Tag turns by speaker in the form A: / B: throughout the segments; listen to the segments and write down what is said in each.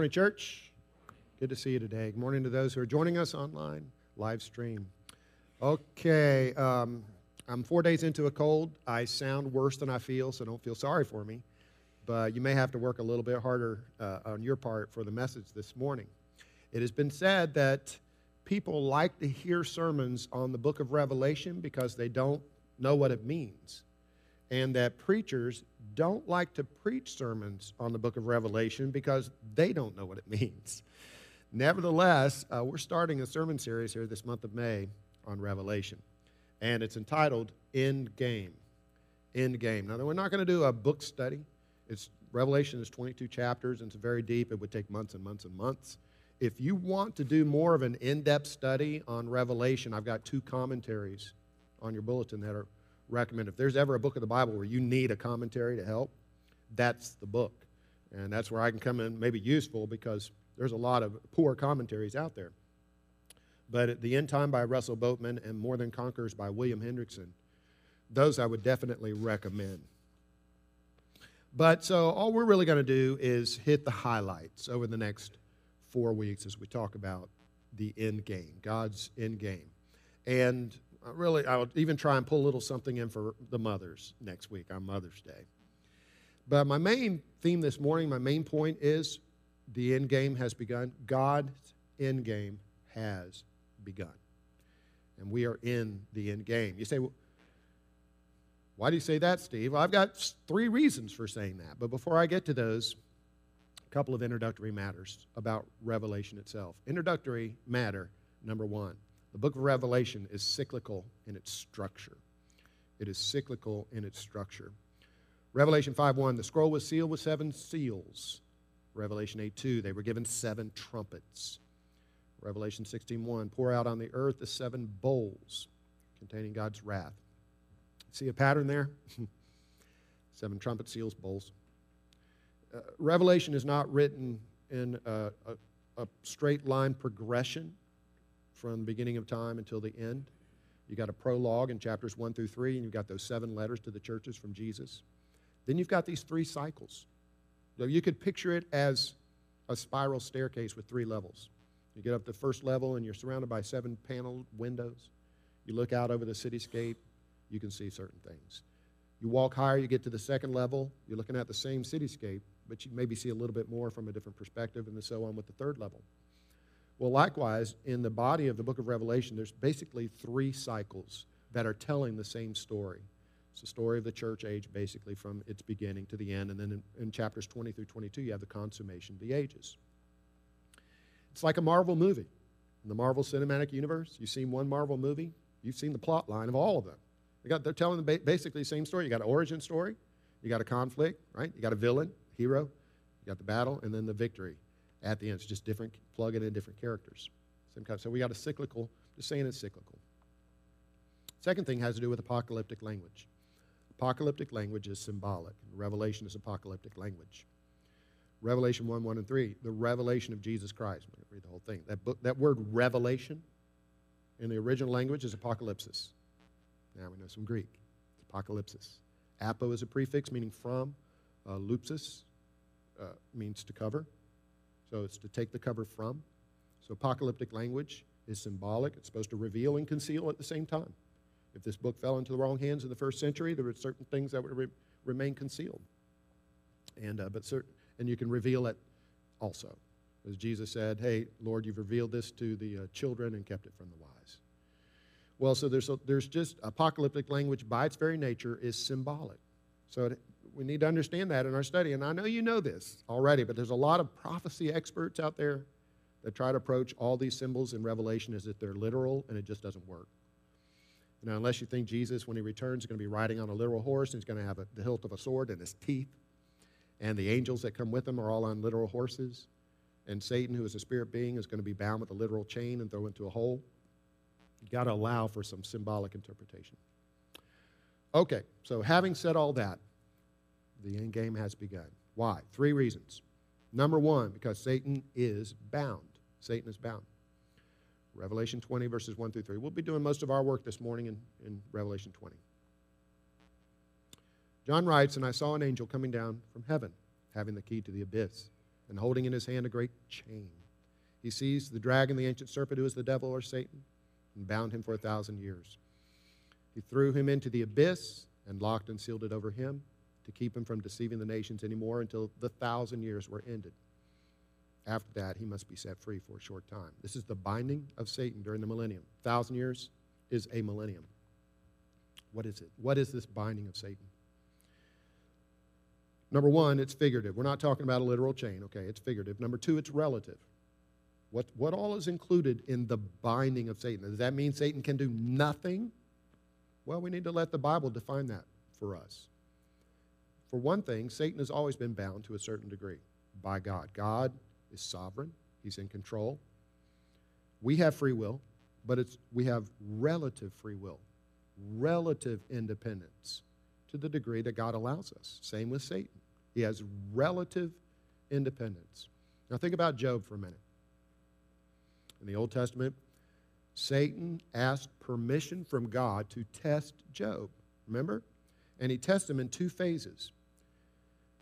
A: Morning, church. Good to see you today. Good morning to those who are joining us online, live stream. Okay, um, I'm four days into a cold. I sound worse than I feel, so don't feel sorry for me. But you may have to work a little bit harder uh, on your part for the message this morning. It has been said that people like to hear sermons on the book of Revelation because they don't know what it means, and that preachers don't like to preach sermons on the book of Revelation because they don't know what it means. Nevertheless, uh, we're starting a sermon series here this month of May on Revelation, and it's entitled End Game. End Game. Now, we're not going to do a book study. It's Revelation is 22 chapters, and it's very deep. It would take months and months and months. If you want to do more of an in depth study on Revelation, I've got two commentaries on your bulletin that are recommend if there's ever a book of the Bible where you need a commentary to help, that's the book. And that's where I can come in, maybe useful, because there's a lot of poor commentaries out there. But at The End Time by Russell Boatman and More Than Conquerors by William Hendriksen, those I would definitely recommend. But so all we're really going to do is hit the highlights over the next four weeks as we talk about the end game, God's end game. And Uh, really, I'll even try and pull a little something in for the mothers next week on Mother's Day. But my main theme this morning, my main point is the end game has begun. God's end game has begun. And we are in the end game. You say, well, why do you say that, Steve? Well, I've got three reasons for saying that. But before I get to those, a couple of introductory matters about Revelation itself. Introductory matter number one the book of Revelation is cyclical in its structure. It is cyclical in its structure. Revelation 5:1, the scroll was sealed with seven seals. Revelation 8:2, they were given seven trumpets. Revelation 16:1, pour out on the earth the seven bowls containing God's wrath. See a pattern there? seven trumpet seals, bowls. Uh, Revelation is not written in a, a, a straight line progression from the beginning of time until the end. You got a prologue in chapters 1 through 3, and you've got those seven letters to the churches from Jesus. Then you've got these three cycles. So you could picture it as a spiral staircase with three levels. You get up to the first level, and you're surrounded by seven paneled windows. You look out over the cityscape, you can see certain things. You walk higher, you get to the second level, you're looking at the same cityscape, but you maybe see a little bit more from a different perspective, and so on with the third level. Well, likewise, in the body of the book of Revelation, there's basically three cycles that are telling the same story. It's the story of the church age, basically, from its beginning to the end. And then in, in chapters 20 through 22, you have the consummation of the ages. It's like a Marvel movie. In the Marvel Cinematic Universe, you've seen one Marvel movie, you've seen the plot line of all of them. They got, they're telling basically the same story. You got an origin story, you got a conflict, right? You got a villain, hero, you got the battle, and then the victory at the end. It's just different, plug it in different characters. Same kind. So we got a cyclical, just saying it's cyclical. Second thing has to do with apocalyptic language. Apocalyptic language is symbolic. Revelation is apocalyptic language. Revelation 1, 1, and 3, the revelation of Jesus Christ. Going to read the whole thing. That, book, that word revelation in the original language is apocalypsis. Now we know some Greek. It's apocalypsis. Apo is a prefix meaning from. Uh, lupsis uh, means to cover. So it's to take the cover from. So apocalyptic language is symbolic. It's supposed to reveal and conceal at the same time. If this book fell into the wrong hands in the first century, there were certain things that would re- remain concealed. And, uh, but and you can reveal it also. As Jesus said, Hey, Lord, you've revealed this to the uh, children and kept it from the wise. Well, so there's, a, there's just apocalyptic language by its very nature is symbolic. So it, we need to understand that in our study. And I know you know this already, but there's a lot of prophecy experts out there that try to approach all these symbols in Revelation as if they're literal, and it just doesn't work. Know, unless you think Jesus, when he returns, is going to be riding on a literal horse and he's going to have a, the hilt of a sword in his teeth, and the angels that come with him are all on literal horses, and Satan, who is a spirit being, is going to be bound with a literal chain and thrown into a hole. You've got to allow for some symbolic interpretation. Okay, so having said all that, the end game has begun. Why? Three reasons. Number one, because Satan is bound. Satan is bound. Revelation 20, verses 1 through 3. We'll be doing most of our work this morning in, in Revelation 20. John writes, And I saw an angel coming down from heaven, having the key to the abyss, and holding in his hand a great chain. He seized the dragon, the ancient serpent, who is the devil or Satan, and bound him for a thousand years. He threw him into the abyss and locked and sealed it over him to keep him from deceiving the nations anymore until the thousand years were ended. After that, he must be set free for a short time. This is the binding of Satan during the millennium. Thousand years is a millennium. What is it? What is this binding of Satan? Number one, it's figurative. We're not talking about a literal chain, okay? It's figurative. Number two, it's relative. What, what all is included in the binding of Satan? Does that mean Satan can do nothing? Well, we need to let the Bible define that for us. For one thing, Satan has always been bound to a certain degree by God. God is sovereign, He's in control. We have free will, but it's, we have relative free will, relative independence to the degree that God allows us. Same with Satan. He has relative independence. Now, think about Job for a minute. In the Old Testament, Satan asked permission from God to test Job. Remember? And he tested him in two phases.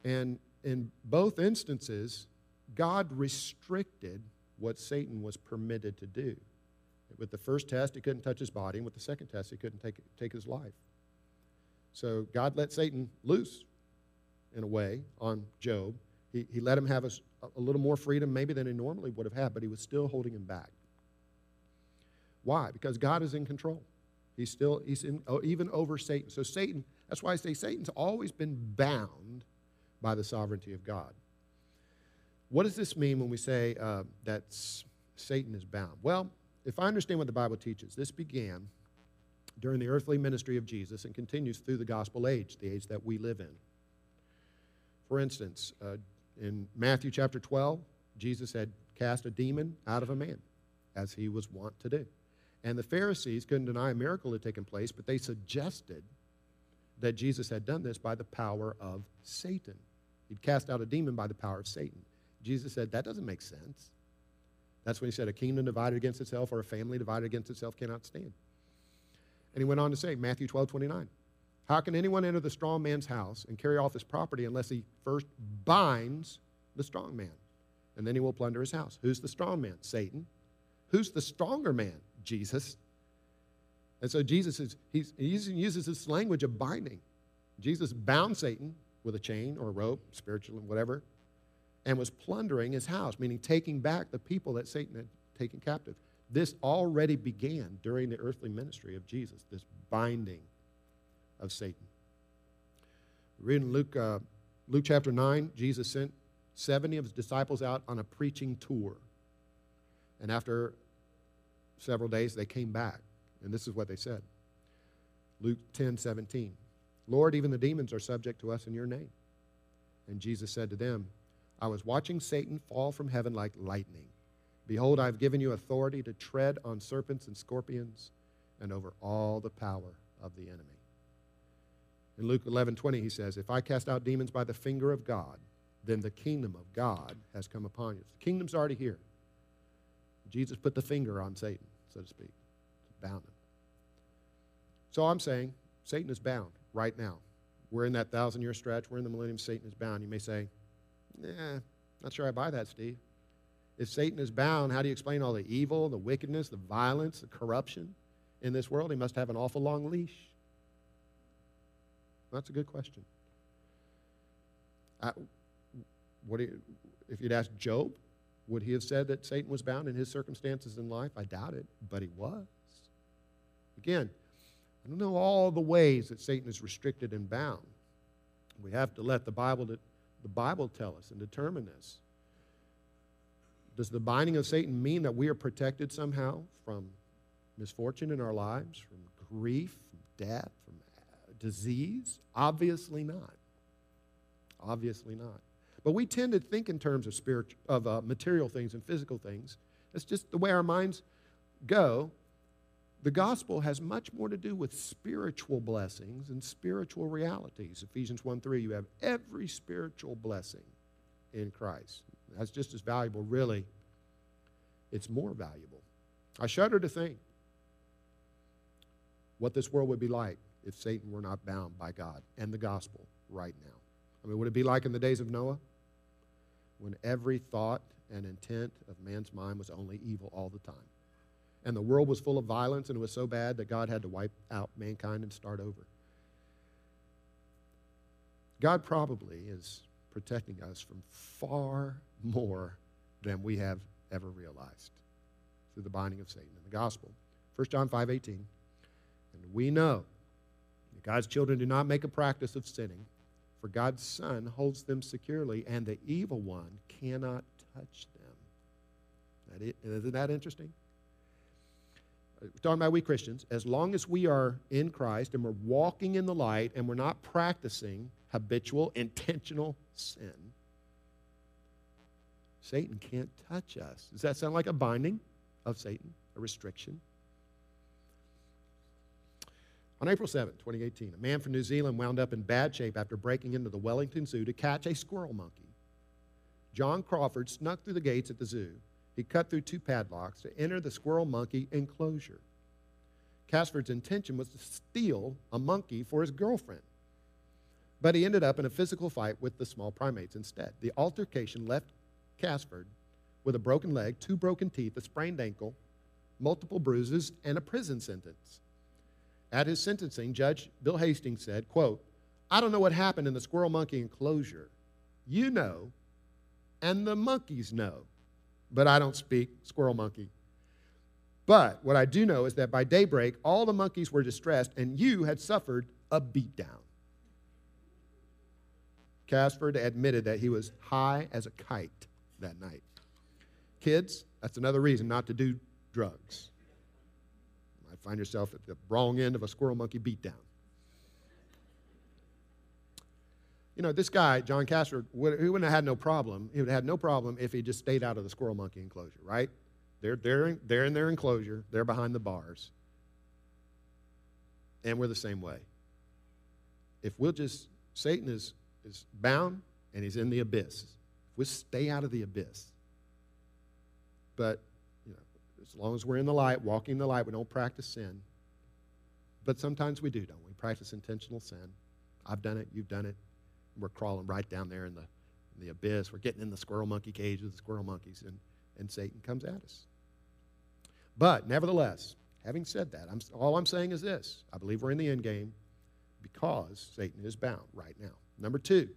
A: And in both instances, God restricted what Satan was permitted to do. With the first test, he couldn't touch his body, and with the second test, he couldn't take, take his life. So God let Satan loose, in a way, on Job. He, he let him have a, a little more freedom, maybe, than he normally would have had, but he was still holding him back. Why? Because God is in control. He's still, he's in, oh, even over Satan. So Satan, that's why I say Satan's always been bound by the sovereignty of God. What does this mean when we say uh, that Satan is bound? Well, if I understand what the Bible teaches, this began during the earthly ministry of Jesus and continues through the gospel age, the age that we live in. For instance, uh, in Matthew chapter 12, Jesus had cast a demon out of a man, as he was wont to do. And the Pharisees couldn't deny a miracle had taken place, but they suggested that Jesus had done this by the power of Satan. He'd cast out a demon by the power of Satan. Jesus said, That doesn't make sense. That's when he said, A kingdom divided against itself or a family divided against itself cannot stand. And he went on to say, Matthew 12, 29, How can anyone enter the strong man's house and carry off his property unless he first binds the strong man? And then he will plunder his house. Who's the strong man? Satan. Who's the stronger man? Jesus. And so Jesus is, he's, he uses this language of binding. Jesus bound Satan with a chain or a rope, spiritual, whatever, and was plundering his house, meaning taking back the people that Satan had taken captive. This already began during the earthly ministry of Jesus, this binding of Satan. Reading Luke, uh, Luke chapter 9, Jesus sent 70 of his disciples out on a preaching tour. And after several days, they came back. And this is what they said Luke 10 17. Lord, even the demons are subject to us in your name. And Jesus said to them, I was watching Satan fall from heaven like lightning. Behold, I have given you authority to tread on serpents and scorpions and over all the power of the enemy. In Luke 11 20, he says, If I cast out demons by the finger of God, then the kingdom of God has come upon you. The kingdom's already here. Jesus put the finger on Satan, so to speak, to bound him. So I'm saying Satan is bound right now. We're in that thousand year stretch. We're in the millennium. Satan is bound. You may say, nah, not sure I buy that, Steve. If Satan is bound, how do you explain all the evil, the wickedness, the violence, the corruption in this world? He must have an awful long leash. That's a good question. I, what you, if you'd asked Job, would he have said that Satan was bound in his circumstances in life? I doubt it, but he was. Again, Know all the ways that Satan is restricted and bound. We have to let the Bible, the Bible tell us and determine this. Does the binding of Satan mean that we are protected somehow from misfortune in our lives, from grief, from death, from uh, disease? Obviously not. Obviously not. But we tend to think in terms of, spiritual, of uh, material things and physical things. That's just the way our minds go. The gospel has much more to do with spiritual blessings and spiritual realities. Ephesians 1 3, you have every spiritual blessing in Christ. That's just as valuable, really. It's more valuable. I shudder to think what this world would be like if Satan were not bound by God and the gospel right now. I mean, would it be like in the days of Noah? when every thought and intent of man's mind was only evil all the time. And the world was full of violence and it was so bad that God had to wipe out mankind and start over. God probably is protecting us from far more than we have ever realized through the binding of Satan in the gospel. 1 John 5 18. And we know that God's children do not make a practice of sinning, for God's Son holds them securely, and the evil one cannot touch them. Isn't that interesting? Talking about we Christians. As long as we are in Christ and we're walking in the light and we're not practicing habitual, intentional sin, Satan can't touch us. Does that sound like a binding of Satan, a restriction? On April 7, 2018, a man from New Zealand wound up in bad shape after breaking into the Wellington Zoo to catch a squirrel monkey. John Casford snuck through the gates at the zoo. He cut through two padlocks to enter the squirrel monkey enclosure. Casford's intention was to steal a monkey for his girlfriend. But he ended up in a physical fight with the small primates instead. The altercation left Casford with a broken leg, two broken teeth, a sprained ankle, multiple bruises, and a prison sentence. At his sentencing, Judge Bill Hastings said, quote, I don't know what happened in the squirrel monkey enclosure. You know, and the monkeys know, but I don't speak squirrel monkey. But what I do know is that by daybreak, all the monkeys were distressed, and you had suffered a beatdown. Casford admitted that he was high as a kite that night. Kids, that's another reason not to do drugs. You might find yourself at the wrong end of a squirrel monkey beatdown. You know, this guy, John Casford, he wouldn't have had no problem. He would have had no problem if he just stayed out of the squirrel monkey enclosure, right? They're, they're, in, they're in their enclosure, they're behind the bars. And we're the same way. If we'll just, Satan is is bound and he's in the abyss. If we stay out of the abyss. But you know, as long as we're in the light, walking in the light, we don't practice sin. But sometimes we do, don't we? Practice intentional sin. I've done it, you've done it. We're crawling right down there in the, in the abyss. We're getting in the squirrel monkey cage with the squirrel monkeys, and, and Satan comes at us. But nevertheless, having said that, I'm, all I'm saying is this I believe we're in the end game because Satan is bound right now. Number two,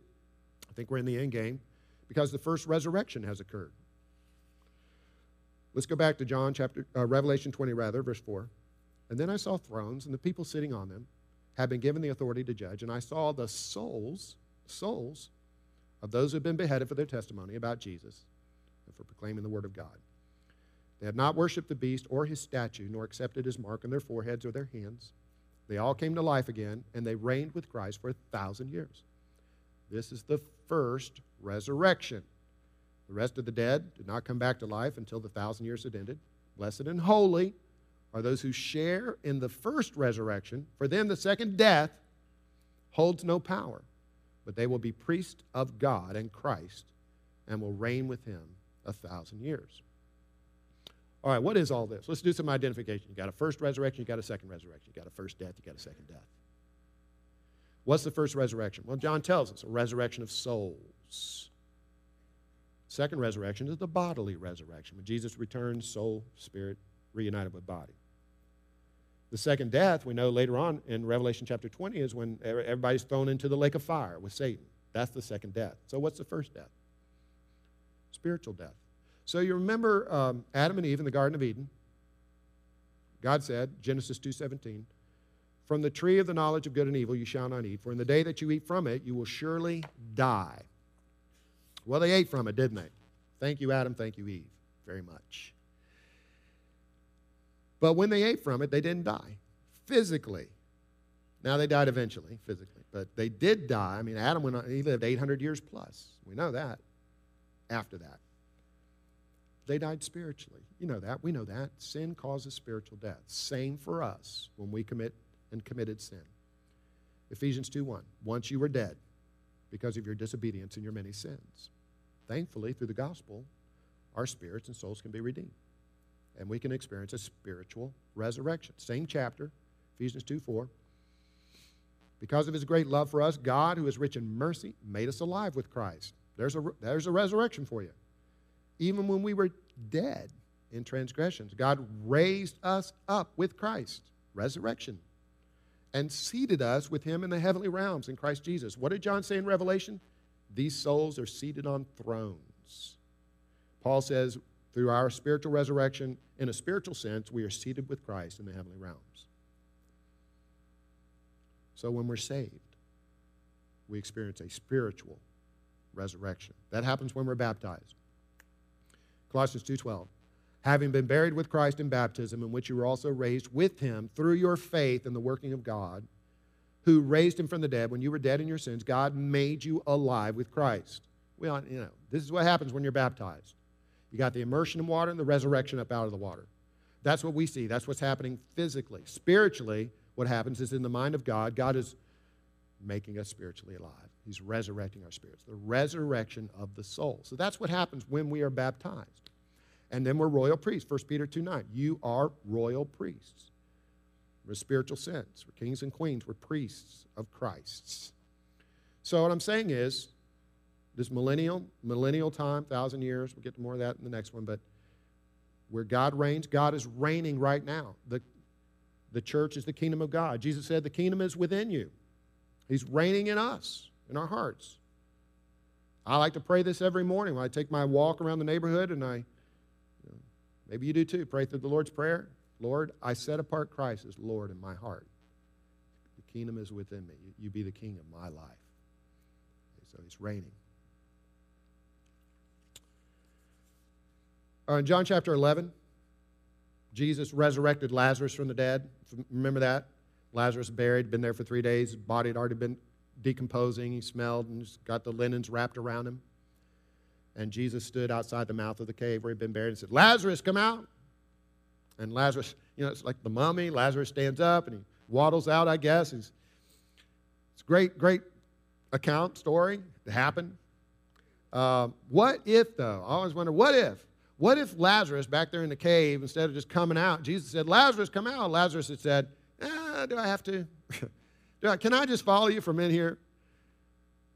A: I think we're in the end game because the first resurrection has occurred. Let's go back to John chapter, uh, Revelation 20, rather, verse 4. And then I saw thrones, and the people sitting on them had been given the authority to judge. And I saw the souls, souls of those who had been beheaded for their testimony about Jesus and for proclaiming the word of God. They had not worshipped the beast or his statue, nor accepted his mark on their foreheads or their hands. They all came to life again, and they reigned with Christ for a thousand years. This is the first resurrection. The rest of the dead did not come back to life until the thousand years had ended. Blessed and holy are those who share in the first resurrection. For them, the second death holds no power, but they will be priests of God and Christ and will reign with him a thousand years. All right, what is all this? Let's do some identification. You got a first resurrection, you got a second resurrection. You got a first death, you got a second death. What's the first resurrection? Well, John tells us a resurrection of souls. Second resurrection is the bodily resurrection. When Jesus returns, soul, spirit reunited with body. The second death, we know later on in Revelation chapter 20, is when everybody's thrown into the lake of fire with Satan. That's the second death. So, what's the first death? Spiritual death. So, you remember um, Adam and Eve in the Garden of Eden? God said, Genesis 2:17, from the tree of the knowledge of good and evil you shall not eat, for in the day that you eat from it, you will surely die. Well, they ate from it, didn't they? Thank you, Adam. Thank you, Eve, very much. But when they ate from it, they didn't die physically. Now they died eventually, physically, but they did die. I mean, Adam went on, he lived 800 years plus. We know that. After that, they died spiritually. You know that. We know that. Sin causes spiritual death. Same for us when we commit and committed sin. Ephesians 2 1. Once you were dead because of your disobedience and your many sins. Thankfully, through the gospel, our spirits and souls can be redeemed. And we can experience a spiritual resurrection. Same chapter, Ephesians 2 4. Because of his great love for us, God, who is rich in mercy, made us alive with Christ. There's a, there's a resurrection for you. Even when we were dead in transgressions, God raised us up with Christ, resurrection, and seated us with him in the heavenly realms in Christ Jesus. What did John say in Revelation? These souls are seated on thrones. Paul says, through our spiritual resurrection, in a spiritual sense, we are seated with Christ in the heavenly realms. So when we're saved, we experience a spiritual resurrection. That happens when we're baptized. Colossians 2:12. Having been buried with Christ in baptism, in which you were also raised with him through your faith in the working of God, who raised him from the dead when you were dead in your sins, God made you alive with Christ. Well, you know, this is what happens when you're baptized. You got the immersion in water and the resurrection up out of the water. That's what we see. That's what's happening physically. Spiritually, what happens is in the mind of God, God is making us spiritually alive. He's resurrecting our spirits, the resurrection of the soul. So that's what happens when we are baptized. And then we're royal priests. 1 Peter 2 9. You are royal priests. A spiritual sense. We're kings and queens. We're priests of Christ's. So what I'm saying is, this millennial, millennial time, thousand years, we'll get to more of that in the next one, but where God reigns, God is reigning right now. The, the church is the kingdom of God. Jesus said, The kingdom is within you. He's reigning in us, in our hearts. I like to pray this every morning when I take my walk around the neighborhood, and I, you know, maybe you do too, pray through the Lord's Prayer. Lord, I set apart Christ as Lord in my heart. The kingdom is within me. You, you be the king of my life. So he's reigning. In John chapter 11, Jesus resurrected Lazarus from the dead. Remember that? Lazarus buried, been there for three days. Body had already been decomposing. He smelled and got the linens wrapped around him. And Jesus stood outside the mouth of the cave where he'd been buried and said, Lazarus, come out. And Lazarus, you know, it's like the mummy. Lazarus stands up and he waddles out, I guess. He's, it's a great, great account, story. It happened. Uh, what if, though? I always wonder, what if? What if Lazarus back there in the cave, instead of just coming out, Jesus said, Lazarus, come out. Lazarus had said, eh, Do I have to? do I, can I just follow you from in here?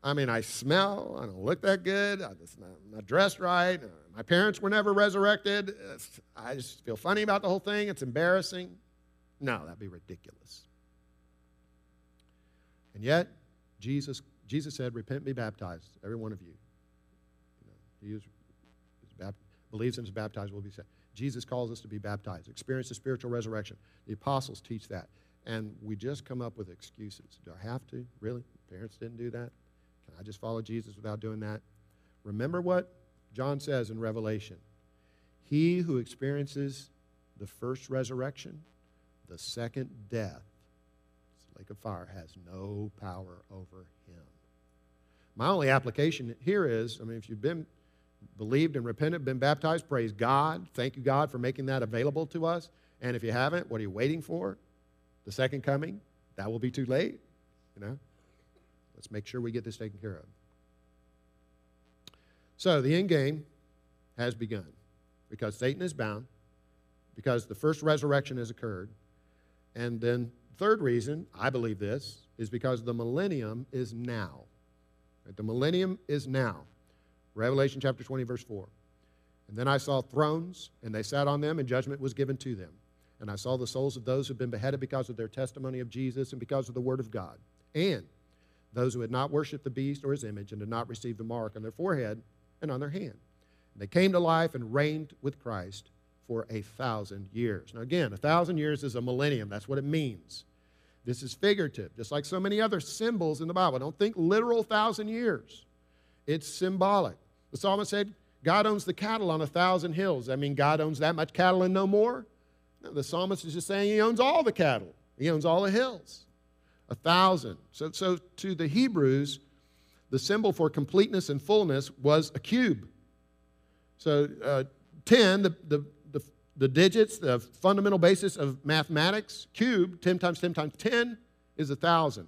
A: I mean, I smell, I don't look that good, I'm not dressed right, uh, my parents were never resurrected. I just feel funny about the whole thing, it's embarrassing. No, that'd be ridiculous. And yet, Jesus, Jesus said, Repent be baptized, every one of you. you know, he is, baptized believes and is baptized will be saved. Jesus calls us to be baptized, experience the spiritual resurrection. The apostles teach that. And we just come up with excuses. Do I have to? Really? Parents didn't do that? Can I just follow Jesus without doing that? Remember what John says in Revelation He who experiences the first resurrection, the second death, lake of fire, has no power over him. My only application here is I mean, if you've been believed and repented, been baptized, praise God. Thank you, God, for making that available to us. And if you haven't, what are you waiting for? The second coming? That will be too late. You know? Let's make sure we get this taken care of. So the end game has begun because Satan is bound, because the first resurrection has occurred. And then, third reason, I believe this, is because the millennium is now. The millennium is now. Revelation chapter 20, verse 4. And then I saw thrones, and they sat on them, and judgment was given to them. And I saw the souls of those who had been beheaded because of their testimony of Jesus and because of the word of God, and those who had not worshipped the beast or his image and did not receive the mark on their forehead and on their hand. And they came to life and reigned with Christ for a thousand years. Now, again, a thousand years is a millennium. That's what it means. This is figurative, just like so many other symbols in the Bible. Don't think literal thousand years, it's symbolic. The psalmist said, God owns the cattle on a thousand hills. I mean, God owns that much cattle and no more? No, the psalmist is just saying he owns all the cattle, he owns all the hills. A thousand. So, so to the Hebrews, the symbol for completeness and fullness was a cube. So uh, 10, the, the, the, the digits, the fundamental basis of mathematics, cube, 10 times 10 times 10 is a thousand.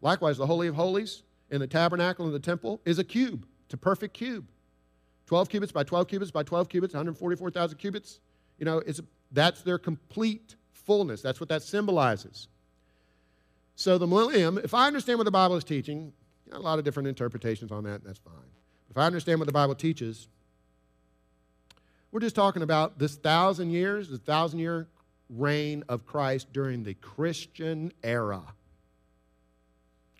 A: Likewise, the Holy of Holies in the tabernacle and the temple is a cube. It's a perfect cube. 12 cubits by 12 cubits by 12 cubits, 144,000 cubits. You know, it's, that's their complete fullness. That's what that symbolizes. So the millennium, if I understand what the Bible is teaching, a lot of different interpretations on that, that's fine. if I understand what the Bible teaches, we're just talking about this thousand years, the thousand year reign of Christ during the Christian era.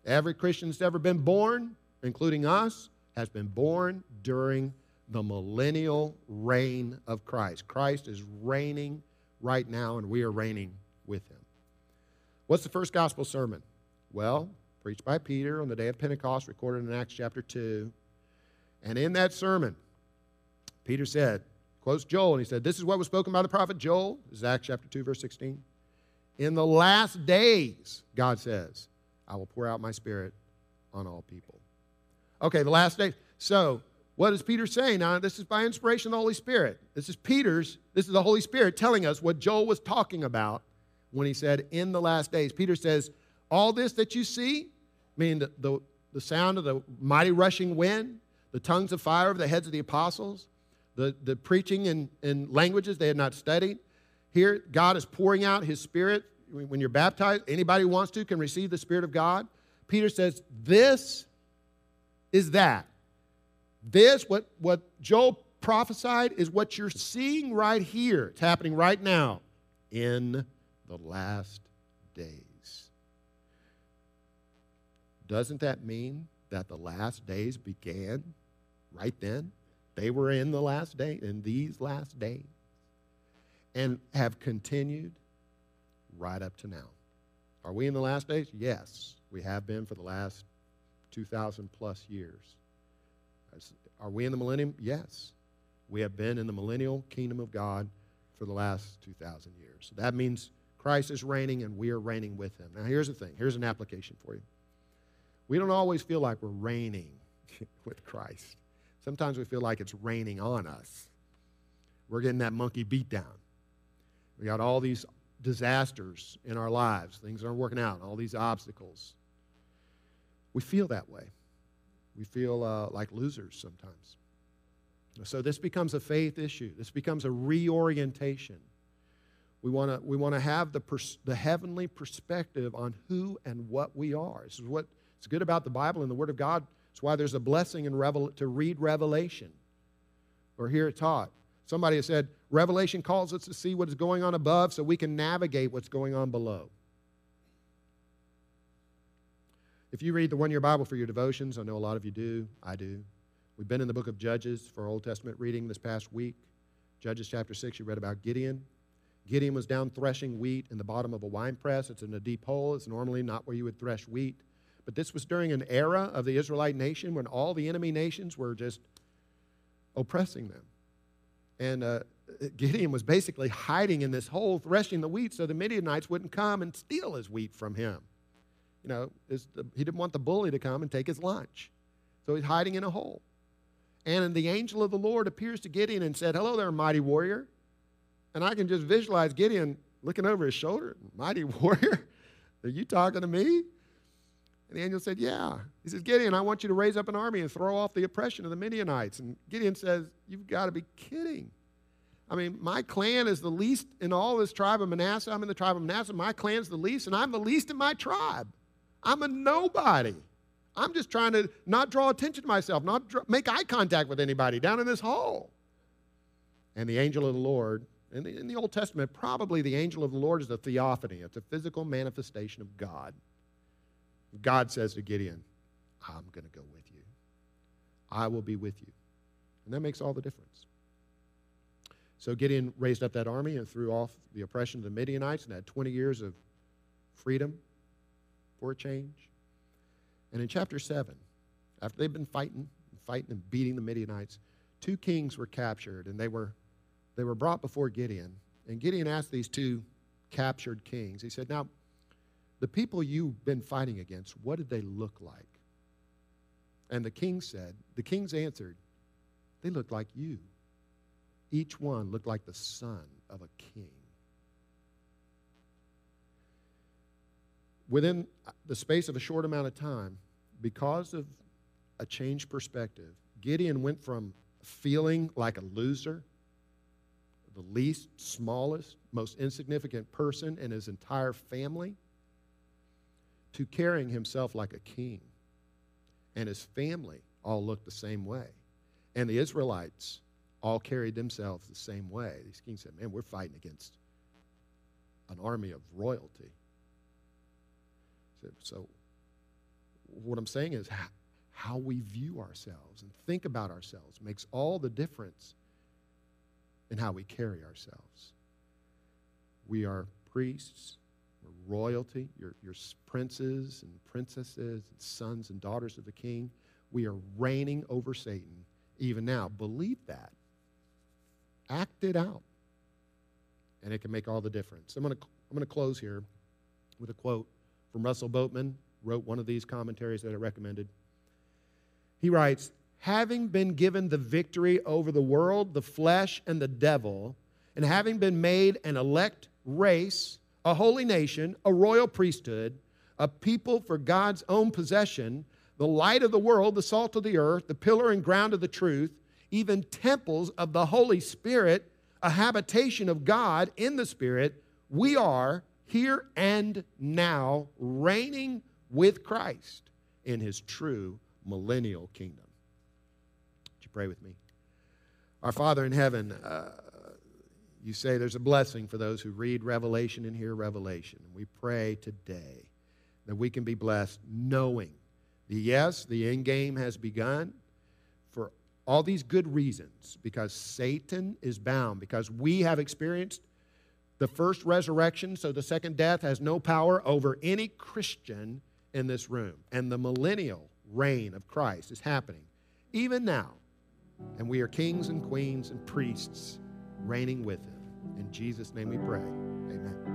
A: Every Christian that's ever been born, including us, has been born during the millennial reign of Christ. Christ is reigning right now, and we are reigning with him. What's the first gospel sermon? Well, preached by Peter on the day of Pentecost, recorded in Acts chapter 2. And in that sermon, Peter said, quotes Joel, and he said, This is what was spoken by the prophet Joel. This is Acts chapter 2, verse 16. In the last days, God says, I will pour out my spirit on all people. Okay, the last days. So, what is Peter saying? Now, this is by inspiration of the Holy Spirit. This is Peter's, this is the Holy Spirit telling us what Joel was talking about when he said, in the last days. Peter says, all this that you see, meaning the, the, the sound of the mighty rushing wind, the tongues of fire over the heads of the apostles, the, the preaching in, in languages they had not studied. Here, God is pouring out his spirit. When you're baptized, anybody who wants to can receive the Spirit of God. Peter says, This is that. This, what, what Joel prophesied, is what you're seeing right here. It's happening right now in the last days. Doesn't that mean that the last days began right then? They were in the last day, in these last days, and have continued right up to now. Are we in the last days? Yes, we have been for the last 2,000 plus years. Are we in the millennium? Yes. We have been in the millennial kingdom of God for the last 2,000 years. So that means Christ is reigning and we are reigning with him. Now, here's the thing here's an application for you. We don't always feel like we're reigning with Christ. Sometimes we feel like it's raining on us. We're getting that monkey beat down. We got all these disasters in our lives, things aren't working out, all these obstacles. We feel that way. We feel uh, like losers sometimes. So this becomes a faith issue. This becomes a reorientation. We want to we want to have the pers- the heavenly perspective on who and what we are. This is what it's good about the Bible and the Word of God. It's why there's a blessing in Revel- to read Revelation or hear it taught. Somebody has said Revelation calls us to see what is going on above so we can navigate what's going on below. If you read the one year Bible for your devotions, I know a lot of you do, I do. We've been in the book of Judges for Old Testament reading this past week. Judges chapter 6, you read about Gideon. Gideon was down threshing wheat in the bottom of a wine press. It's in a deep hole. It's normally not where you would thresh wheat. But this was during an era of the Israelite nation when all the enemy nations were just oppressing them. And uh, Gideon was basically hiding in this hole, threshing the wheat so the Midianites wouldn't come and steal his wheat from him you know, he didn't want the bully to come and take his lunch. So he's hiding in a hole. And the angel of the Lord appears to Gideon and said, Hello there, mighty warrior. And I can just visualize Gideon looking over his shoulder, Mighty warrior, are you talking to me? And the angel said, Yeah. He says, Gideon, I want you to raise up an army and throw off the oppression of the Midianites. And Gideon says, You've got to be kidding. I mean, my clan is the least in all this tribe of Manasseh. I'm in the tribe of Manasseh. My clan's the least, and I'm the least in my tribe. I'm a nobody. I'm just trying to not draw attention to myself, not draw, make eye contact with anybody down in this hall. And the angel of the Lord, in the, in the Old Testament, probably the angel of the Lord is a theophany, it's a physical manifestation of God. God says to Gideon, I'm going to go with you. I will be with you. And that makes all the difference. So Gideon raised up that army and threw off the oppression of the Midianites and had 20 years of freedom for a change. And in chapter 7, after they've been fighting, fighting and beating the Midianites, two kings were captured and they were, they were brought before Gideon. And Gideon asked these two captured kings, he said, Now, the people you've been fighting against, what did they look like? And the king said, The kings answered, They looked like you. Each one looked like the son of a king. Within the space of a short amount of time, because of a changed perspective, Gideon went from feeling like a loser, the least, smallest, most insignificant person in his entire family, to carrying himself like a king. And his family all looked the same way. and the Israelites all carried themselves the same way. These kings said, Man, we're fighting against an army of royalty. So, what I'm saying is how we view ourselves and think about ourselves makes all the difference in how we carry ourselves. We are priests, we're royalty, you're, you're princes and princesses, and sons and daughters of the king. We are reigning over Satan even now. Believe that. Act it out. And it can make all the difference. I'm going to, I'm going to close here with a quote from Russell Boatman, wrote one of these commentaries that I recommended. He writes, having been given the victory over the world, the flesh, and the devil, and having been made an elect race, a holy nation, a royal priesthood, a people for God's own possession, the light of the world, the salt of the earth, the pillar and ground of the truth, even temples of the Holy Spirit, a habitation of God in the Spirit, we are here and now reigning with Christ in his true millennial kingdom. Would you pray with me? Our Father in heaven, uh, you say there's a blessing for those who read Revelation and hear Revelation. We pray today that we can be blessed knowing the yes, the end game has begun for all these good reasons because Satan is bound, because we have experienced the first resurrection, so the second death has no power over any Christian in this room. And the millennial reign of Christ is happening even now. And we are kings and queens and priests reigning with him. In Jesus' name we pray. Amen.